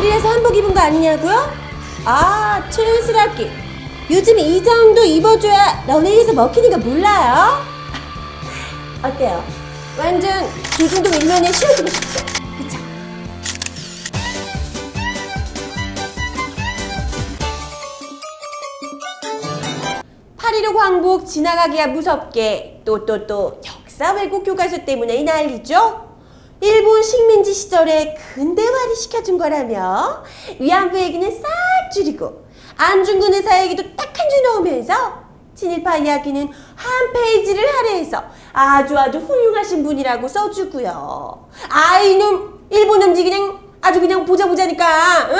한복 입은 거 아니냐고요? 아, 촌스럽게. 요즘 이 정도 입어줘야 런웨이에서 먹히는 거 몰라요? 어때요? 완전 조중동 일면에 씌워주고 싶죠? 그쵸? 파리로 광복 지나가기가 무섭게 또 또 또 역사 왜곡 교과서 때문에 이 난리죠? 일본 식민지 시절에 근대화를 시켜준 거라며 위안부 얘기는 싹 줄이고 안중근 의사 얘기도 딱 한 줄 넣으면서 친일파 이야기는 한 페이지를 할애해서 아주 아주 훌륭하신 분이라고 써주고요. 아 이놈 일본 음지 그냥 아주 그냥 보자 보자니까 응?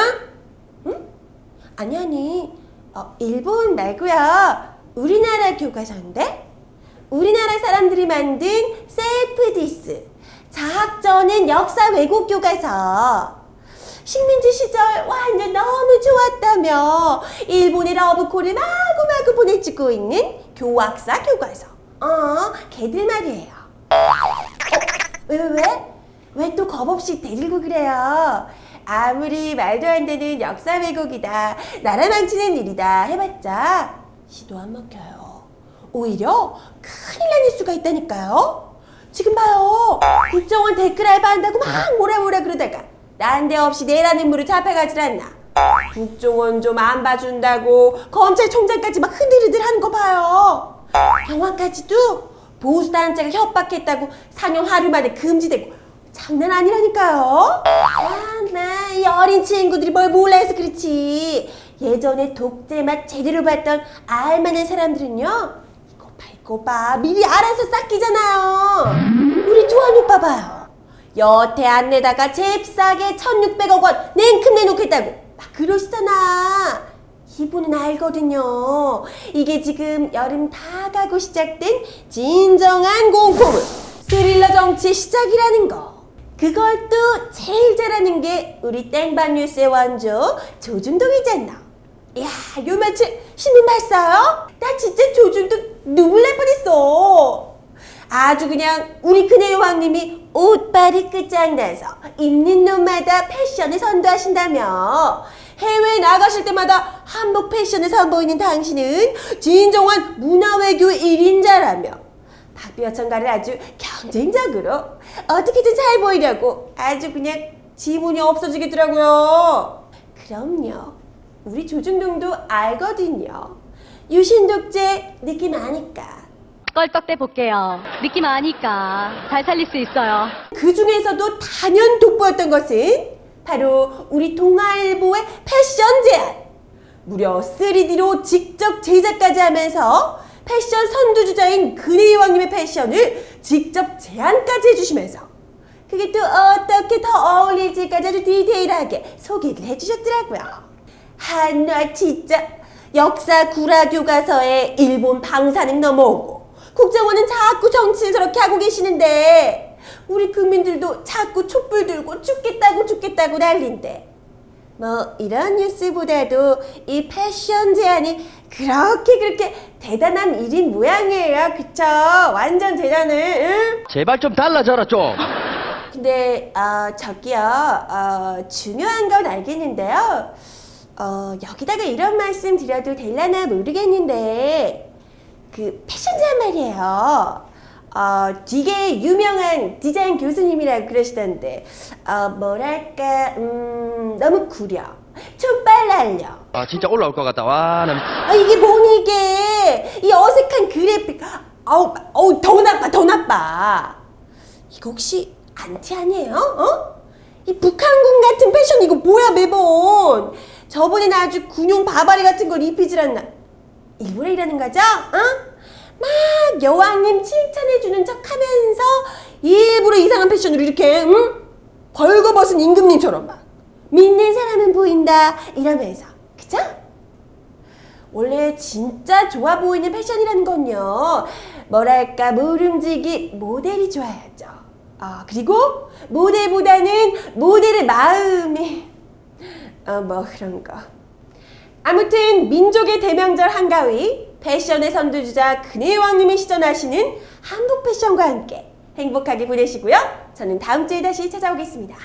응? 아니 아니 어, 일본 말고요 우리나라 교과서인데 우리나라 사람들이 만든 셀프 디스 자학전은 역사 왜곡 교과서 식민지 시절 완전 너무 좋았다며 일본의 러브콜을 마구마구 보내주고 있는 교학사 교과서 어 걔들 말이에요 왜 왜 왜? 왜 또 겁없이 데리고 그래요? 아무리 말도 안 되는 역사 왜곡이다, 나라 망치는 일이다 해봤자 시도 안 먹혀요. 오히려 큰일 날 수가 있다니까요. 지금 봐요. 국정원 댓글 알바한다고 막 뭐라 그러다가 난데없이 내라는 물을 잡혀가질 않나. 국정원 좀 안 봐준다고 검찰총장까지 막 흔들흔들 하는 거 봐요. 영화까지도 보수 단체가 협박했다고 상영 하루 만에 금지되고 장난 아니라니까요. 아, 나이 어린 친구들이 뭘 몰라서 그렇지. 예전에 독재 맛 제대로 봤던 알만한 사람들은요. 이거 봐. 미리 알아서 싹끼잖아요. 우리 두한 오빠 봐요. 여태 안 내다가 잽싸게 1,600억 원 냉큼 내놓겠다고 막 그러시잖아. 이분은 알거든요. 이게 지금 여름 다 가고 시작된 진정한 공포물 스릴러 정치 시작이라는 거. 그걸 또 제일 잘하는 게 우리 땡반 뉴스의 원조 조중동이잖아. 야, 요 며칠 신문 봤어요? 나 진짜 조중동 눈물 날 뻔했어. 아주 그냥 우리 큰애 여왕님이 옷빨이 끝장나서 입는 놈마다 패션을 선도하신다며 해외 나가실 때마다 한복 패션을 선보이는 당신은 진정한 문화외교 1인자라며 박비어천가를 아주 경쟁적으로 어떻게든 잘 보이려고 아주 그냥 지문이 없어지겠더라고요. 그럼요. 우리 조중동도 알거든요. 유신독재 느낌 아니까. 껄떡대 볼게요. 느낌 아니까 잘 살릴 수 있어요. 그 중에서도 단연 돋보였던 것은 바로 우리 동아일보의 패션 제안. 무려 3D로 직접 제작까지 하면서 패션 선두주자인 근혜 왕님의 패션을 직접 제안까지 해주시면서 그게 또 어떻게 더 어울릴지까지 아주 디테일하게 소개를 해주셨더라고요. 한나 진짜 역사 구라 교과서에 일본 방사능 넘어오고 국정원은 자꾸 정치를 저렇게 하고 계시는데 우리 국민들도 자꾸 촛불 들고 죽겠다고 죽겠다고 난린데 뭐 이런 뉴스보다도 이 패션 제안이 그렇게 그렇게 대단한 일인 모양이에요 그쵸 완전 대단해 응? 제발 좀 달라져라 좀. 근데 어, 저기요 어, 중요한 건 알겠는데요 어, 여기다가 이런 말씀 드려도 될라나 모르겠는데 그 패션 제안 말이에요 어, 되게 유명한 디자인 교수님이라고 그러시던데 어, 뭐랄까 음, 너무 구려 좀 빨라려 아 진짜 올라올 것 같다. 와, 나아 이게 뭐니 이게 이 어색한 그래픽 아우 어우 더 나빠 더 나빠 이거 혹시 안티 아니에요? 어? 이 북한군 같은 패션 이거 뭐야 매번 저번에는 아주 군용 바바리 같은 걸 입히질 않나 일부러 이러는 거죠? 어? 막 여왕님 칭찬해주는 척 하면서 일부러 이상한 패션으로 이렇게 응? 벌거벗은 임금님처럼 막 믿는 사람은 보인다 이러면서 그죠? 원래 진짜 좋아 보이는 패션이라는 건요. 뭐랄까 모름지기 모델이 좋아야죠. 아 그리고 모델보다는 모델의 마음이 어 뭐 그런 거. 아무튼 민족의 대명절 한가위 패션의 선두주자 근혜 왕님이 시전하시는 한복 패션과 함께 행복하게 보내시고요. 저는 다음 주에 다시 찾아오겠습니다.